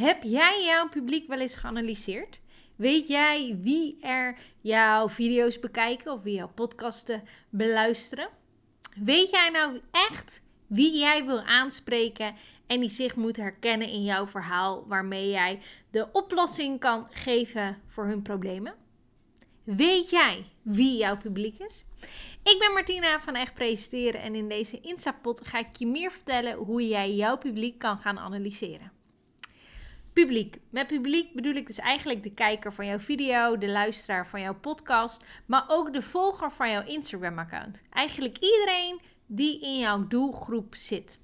Heb jij jouw publiek wel eens geanalyseerd? Weet jij wie er jouw video's bekijken of wie jouw podcasten beluisteren? Weet jij nou echt wie jij wil aanspreken en die zich moet herkennen in jouw verhaal waarmee jij de oplossing kan geven voor hun problemen? Weet jij wie jouw publiek is? Ik ben Martina van Echt Presenteren en in deze Instapot ga ik je meer vertellen hoe jij jouw publiek kan gaan analyseren. Publiek. Met publiek bedoel ik dus eigenlijk de kijker van jouw video, de luisteraar van jouw podcast, maar ook de volger van jouw Instagram-account. Eigenlijk iedereen die in jouw doelgroep zit.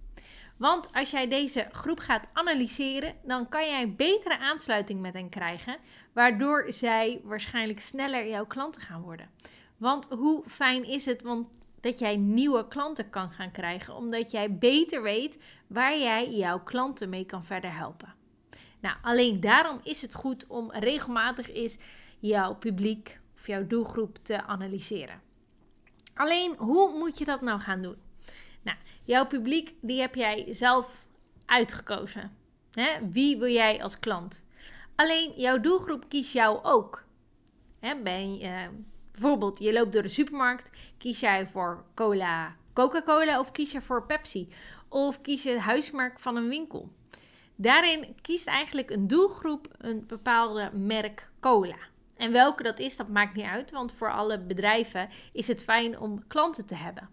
Want als jij deze groep gaat analyseren, dan kan jij betere aansluiting met hen krijgen, waardoor zij waarschijnlijk sneller jouw klanten gaan worden. Want hoe fijn is het want dat jij nieuwe klanten kan gaan krijgen, omdat jij beter weet waar jij jouw klanten mee kan verder helpen. Nou, alleen daarom is het goed om regelmatig is jouw publiek of jouw doelgroep te analyseren. Alleen, hoe moet je dat nou gaan doen? Nou, jouw publiek, die heb jij zelf uitgekozen. Wie wil jij als klant? Alleen, jouw doelgroep kiest jou ook. Hè? Ben je, bijvoorbeeld, je loopt door de supermarkt, kies jij voor cola, Coca-Cola of kies je voor Pepsi? Of kies je het huismerk van een winkel? Daarin kiest eigenlijk een doelgroep een bepaalde merk cola. En welke dat is, dat maakt niet uit, want voor alle bedrijven is het fijn om klanten te hebben.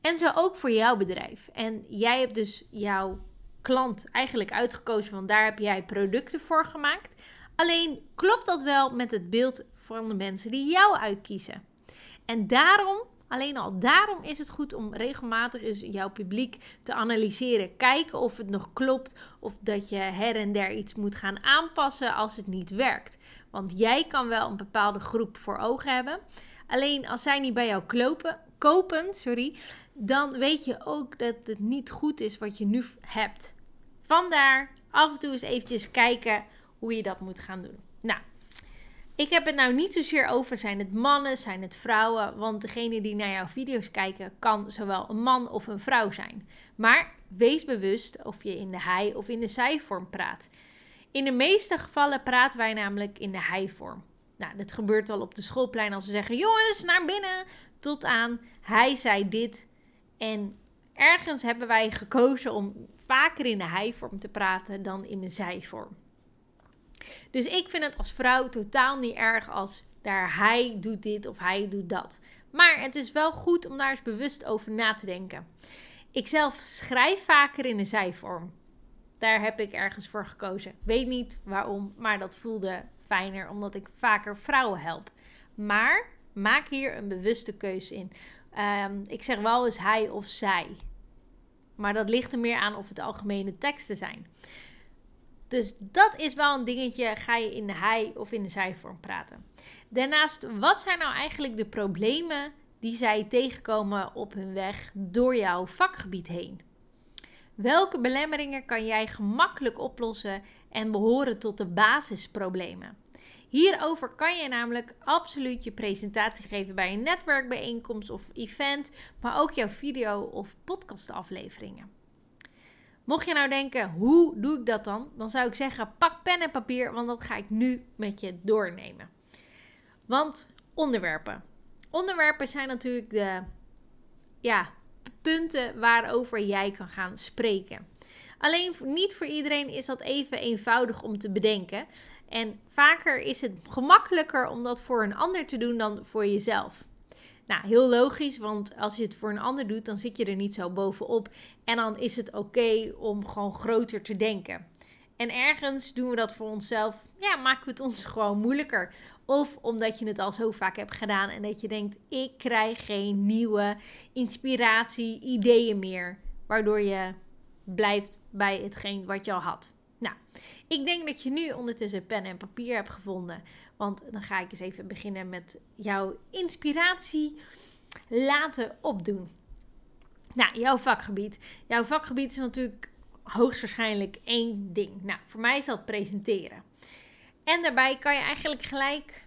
En zo ook voor jouw bedrijf. En jij hebt dus jouw klant eigenlijk uitgekozen, want daar heb jij producten voor gemaakt. Alleen klopt dat wel met het beeld van de mensen die jou uitkiezen. En daarom Alleen al daarom is het goed om regelmatig eens jouw publiek te analyseren. Kijken of het nog klopt of dat je her en der iets moet gaan aanpassen als het niet werkt. Want jij kan wel een bepaalde groep voor ogen hebben. Alleen als zij niet bij jou klopen, kopen, sorry, dan weet je ook dat het niet goed is wat je nu hebt. Vandaar af en toe eens eventjes kijken hoe je dat moet gaan doen. Nou, ik heb het nou niet zozeer over zijn het mannen, zijn het vrouwen. Want degene die naar jouw video's kijken kan zowel een man of een vrouw zijn. Maar wees bewust of je in de hij of in de zijvorm praat. In de meeste gevallen praten wij namelijk in de hij-vorm. Nou, dat gebeurt al op de schoolplein als we zeggen: jongens, naar binnen. Tot aan hij zei dit. En ergens hebben wij gekozen om vaker in de hij-vorm te praten dan in de zij-vorm. Dus ik vind het als vrouw totaal niet erg als daar hij doet dit of hij doet dat. Maar het is wel goed om daar eens bewust over na te denken. Ik zelf schrijf vaker in de zijvorm. Daar heb ik ergens voor gekozen. Weet niet waarom, maar dat voelde fijner omdat ik vaker vrouwen help. Maar maak hier een bewuste keuze in. Ehm, ik zeg wel eens hij of zij. Maar dat ligt er meer aan of het algemene teksten zijn. Dus dat is wel een dingetje. Ga je in de hij of in de zijvorm praten. Daarnaast, wat zijn nou eigenlijk de problemen die zij tegenkomen op hun weg door jouw vakgebied heen? Welke belemmeringen kan jij gemakkelijk oplossen en behoren tot de basisproblemen? Hierover kan je namelijk absoluut je presentatie geven bij een netwerkbijeenkomst of event, maar ook jouw video- of podcastafleveringen. Mocht je nou denken, hoe doe ik dat dan? Dan zou ik zeggen, pak pen en papier, want dat ga ik nu met je doornemen. Want onderwerpen. Onderwerpen zijn natuurlijk de ja, punten waarover jij kan gaan spreken. Alleen niet voor iedereen is dat even eenvoudig om te bedenken. En vaker is het gemakkelijker om dat voor een ander te doen dan voor jezelf. Nou, heel logisch, want als je het voor een ander doet, dan zit je er niet zo bovenop. En dan is het oké om gewoon groter te denken. En ergens doen we dat voor onszelf, ja, maken we het ons gewoon moeilijker. Of omdat je het al zo vaak hebt gedaan en dat je denkt, ik krijg geen nieuwe inspiratie, ideeën meer. Waardoor je blijft bij hetgeen wat je al had. Nou, ik denk dat je nu ondertussen pen en papier hebt gevonden. Want dan ga ik eens even beginnen met jouw inspiratie laten opdoen. Nou, jouw vakgebied. Jouw vakgebied is natuurlijk hoogstwaarschijnlijk één ding. Nou, voor mij is dat presenteren. En daarbij kan je eigenlijk gelijk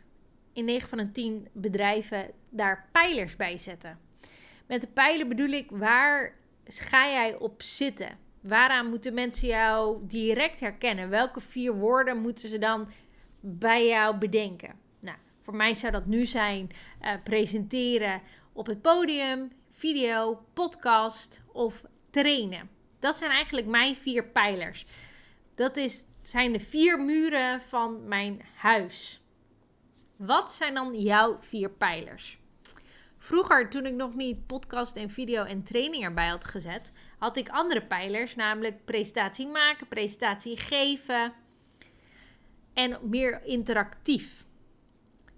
in 9 van de 10 bedrijven daar pijlers bij zetten. Met de pijlen bedoel ik waar ga jij op zitten? Waaraan moeten mensen jou direct herkennen? Welke vier woorden moeten ze dan bij jou bedenken? Nou, voor mij zou dat nu zijn uh, presenteren op het podium, video, podcast of trainen. Dat zijn eigenlijk mijn vier pijlers. Dat is, zijn de vier muren van mijn huis. Wat zijn dan jouw vier pijlers? Vroeger, toen ik nog niet podcast en video en training erbij had gezet, had ik andere pijlers, namelijk presentatie maken, presentatie geven en meer interactief.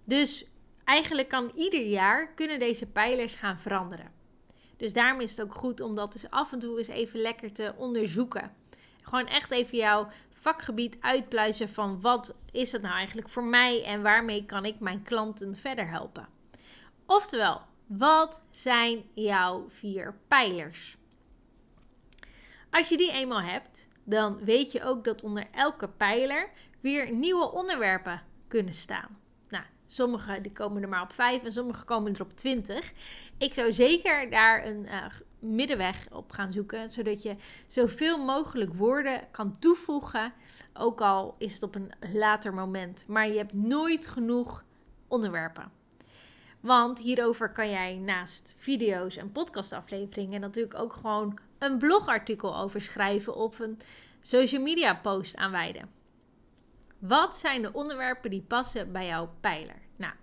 Dus eigenlijk kan ieder jaar kunnen deze pijlers gaan veranderen. Dus daarom is het ook goed om dat af en toe eens even lekker te onderzoeken. Gewoon echt even jouw vakgebied uitpluizen van wat is het nou eigenlijk voor mij en waarmee kan ik mijn klanten verder helpen. Oftewel, wat zijn jouw vier pijlers? Als je die eenmaal hebt, dan weet je ook dat onder elke pijler weer nieuwe onderwerpen kunnen staan. Nou, sommige die komen er maar op 5 en sommige komen er op 20. Ik zou zeker daar een uh, middenweg op gaan zoeken, zodat je zoveel mogelijk woorden kan toevoegen, ook al is het op een later moment. Maar je hebt nooit genoeg onderwerpen. Want hierover kan jij naast video's en podcastafleveringen natuurlijk ook gewoon een blogartikel over schrijven of een social media post aanwijden. Wat zijn de onderwerpen die passen bij jouw pijler? Nou,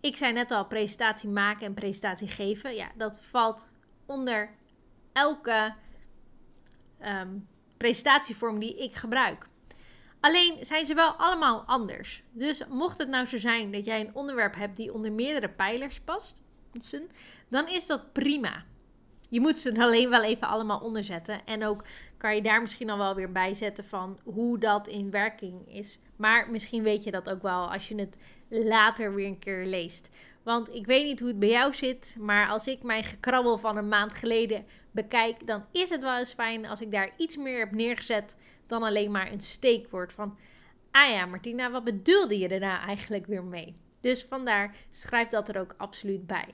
ik zei net al presentatie maken en presentatie geven. Ja, dat valt onder elke um, presentatievorm die ik gebruik. Alleen zijn ze wel allemaal anders. Dus mocht het nou zo zijn dat jij een onderwerp hebt die onder meerdere pijlers past, dan is dat prima. Je moet ze alleen wel even allemaal onderzetten. En ook kan je daar misschien al wel weer bij zetten van hoe dat in werking is. Maar misschien weet je dat ook wel als je het later weer een keer leest. Want ik weet niet hoe het bij jou zit, maar als ik mijn gekrabbel van een maand geleden bekijk, dan is het wel eens fijn als ik daar iets meer heb neergezet dan alleen maar een steekwoord van, ah ja, Martina, wat bedoelde je daarna eigenlijk weer mee? Dus vandaar schrijf dat er ook absoluut bij.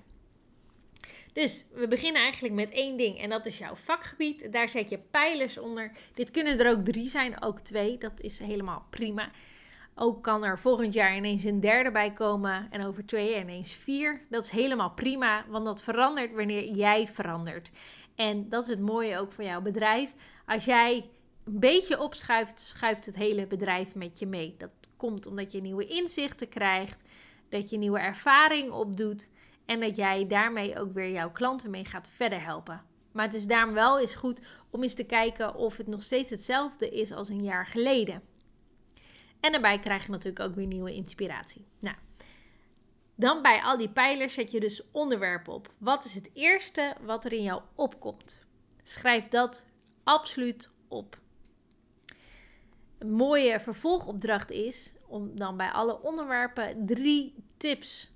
Dus we beginnen eigenlijk met één ding en dat is jouw vakgebied. Daar zet je pijlers onder. Dit kunnen er ook drie zijn, ook twee. Dat is helemaal prima. Ook kan er volgend jaar ineens een derde bij komen en over twee jaar ineens vier. Dat is helemaal prima, want dat verandert wanneer jij verandert. En dat is het mooie ook voor jouw bedrijf. Als jij een beetje opschuift, schuift het hele bedrijf met je mee. Dat komt omdat je nieuwe inzichten krijgt, dat je nieuwe ervaring opdoet en dat jij daarmee ook weer jouw klanten mee gaat verder helpen. Maar het is daarom wel eens goed om eens te kijken of het nog steeds hetzelfde is als een jaar geleden. En daarbij krijg je natuurlijk ook weer nieuwe inspiratie. Nou, dan bij al die pijlers zet je dus onderwerpen op. Wat is het eerste wat er in jou opkomt? Schrijf dat absoluut op. Een mooie vervolgopdracht is om dan bij alle onderwerpen drie tips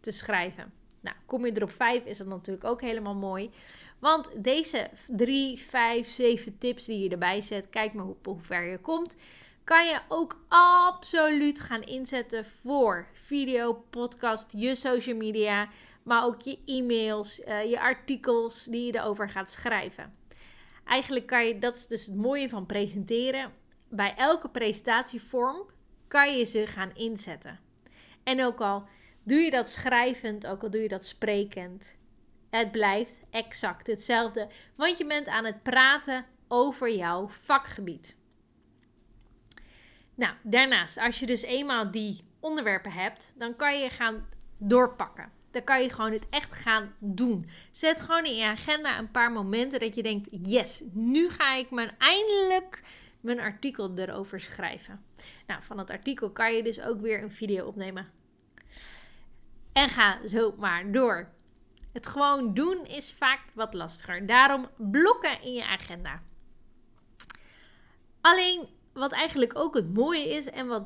te schrijven. Nou, kom je er op vijf, is dat natuurlijk ook helemaal mooi. Want deze drie, vijf, zeven tips die je erbij zet, kijk maar hoe, ver je komt, kan je ook absoluut gaan inzetten voor video, podcast, je social media, maar ook je e-mails, uh, je artikels die je erover gaat schrijven. Eigenlijk kan je, dat is dus het mooie van presenteren bij elke presentatievorm kan je ze gaan inzetten. En ook al doe je dat schrijvend, ook al doe je dat sprekend, het blijft exact hetzelfde, want je bent aan het praten over jouw vakgebied. Nou, daarnaast, als je dus eenmaal die onderwerpen hebt, dan kan je gaan doorpakken. Dan kan je gewoon het echt gaan doen. Zet gewoon in je agenda een paar momenten dat je denkt: yes, nu ga ik me eindelijk mijn artikel erover schrijven. Nou, van het artikel kan je dus ook weer een video opnemen. En ga zo maar door. Het gewoon doen is vaak wat lastiger. Daarom blokken in je agenda. Alleen wat eigenlijk ook het mooie is en wat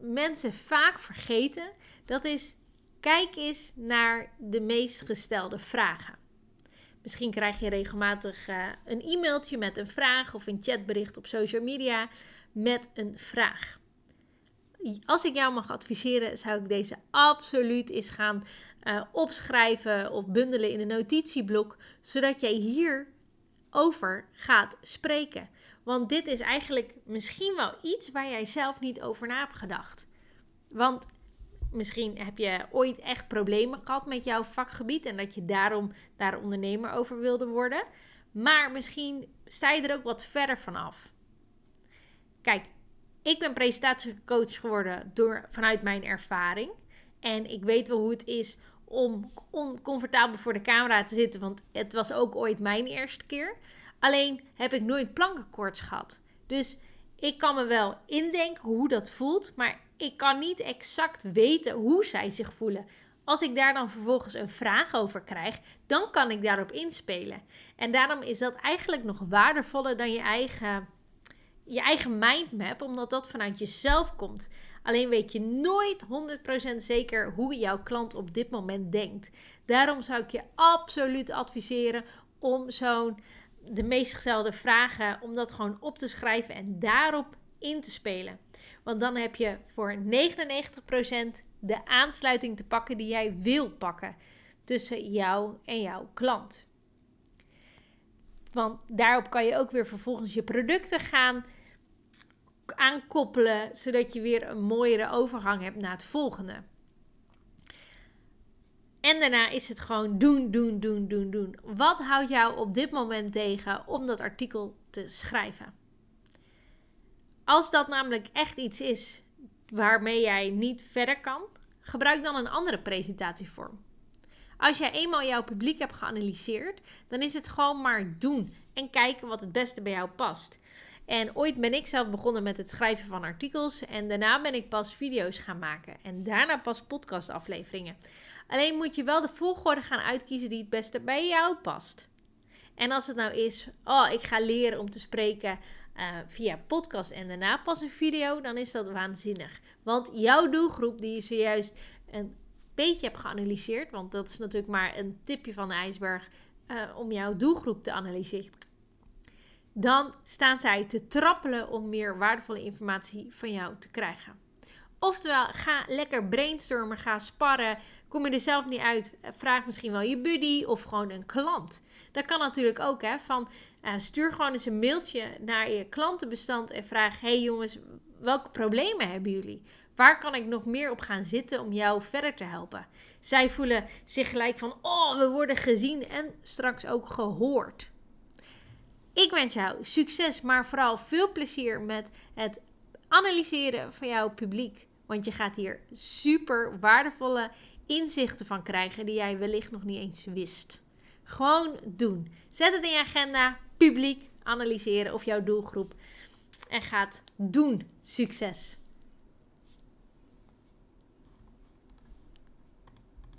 mensen vaak vergeten, dat is kijk eens naar de meest gestelde vragen. Misschien krijg je regelmatig uh, een e-mailtje met een vraag of een chatbericht op social media met een vraag. Als ik jou mag adviseren, zou ik deze absoluut eens gaan uh, opschrijven of bundelen in een notitieblok, zodat jij hier over gaat spreken. Want dit is eigenlijk misschien wel iets waar jij zelf niet over na hebt gedacht. Want misschien heb je ooit echt problemen gehad met jouw vakgebied en dat je daarom daar ondernemer over wilde worden. Maar misschien sta je er ook wat verder vanaf. Kijk, ik ben presentatiecoach geworden door, vanuit mijn ervaring. En ik weet wel hoe het is om oncomfortabel voor de camera te zitten, want het was ook ooit mijn eerste keer. Alleen heb ik nooit plankenkoorts gehad. Dus ik kan me wel indenken hoe dat voelt, maar ik kan niet exact weten hoe zij zich voelen. Als ik daar dan vervolgens een vraag over krijg, dan kan ik daarop inspelen. En daarom is dat eigenlijk nog waardevoller dan je eigen, je eigen mindmap, omdat dat vanuit jezelf komt. Alleen weet je nooit 100% zeker hoe jouw klant op dit moment denkt. Daarom zou ik je absoluut adviseren om zo'n de meest gestelde vragen, om dat gewoon op te schrijven en daarop in te spelen. Want dan heb je voor 99% de aansluiting te pakken die jij wil pakken tussen jou en jouw klant. Want daarop kan je ook weer vervolgens je producten gaan aankoppelen, zodat je weer een mooiere overgang hebt naar het volgende. En daarna is het gewoon doen, doen, doen, doen, doen. Wat houdt jou op dit moment tegen om dat artikel te schrijven? Als dat namelijk echt iets is waarmee jij niet verder kan, gebruik dan een andere presentatievorm. Als jij eenmaal jouw publiek hebt geanalyseerd, dan is het gewoon maar doen en kijken wat het beste bij jou past. En ooit ben ik zelf begonnen met het schrijven van artikels en daarna ben ik pas video's gaan maken en daarna pas podcastafleveringen. Alleen moet je wel de volgorde gaan uitkiezen die het beste bij jou past. En als het nou is, oh, ik ga leren om te spreken uh, via podcast en daarna pas een video, dan is dat waanzinnig. Want jouw doelgroep, die je zojuist een beetje hebt geanalyseerd, want dat is natuurlijk maar een tipje van de ijsberg uh, om jouw doelgroep te analyseren. Dan staan zij te trappelen om meer waardevolle informatie van jou te krijgen. Oftewel, ga lekker brainstormen, ga sparren. Kom je er zelf niet uit, vraag misschien wel je buddy of gewoon een klant. Dat kan natuurlijk ook, hè. Van, uh, stuur gewoon eens een mailtje naar je klantenbestand en vraag: hey jongens, welke problemen hebben jullie? Waar kan ik nog meer op gaan zitten om jou verder te helpen? Zij voelen zich gelijk van: oh, we worden gezien en straks ook gehoord. Ik wens jou succes, maar vooral veel plezier met het analyseren van jouw publiek. Want je gaat hier super waardevolle inzichten van krijgen die jij wellicht nog niet eens wist. Gewoon doen. Zet het in je agenda publiek analyseren of jouw doelgroep. En gaat doen. Succes!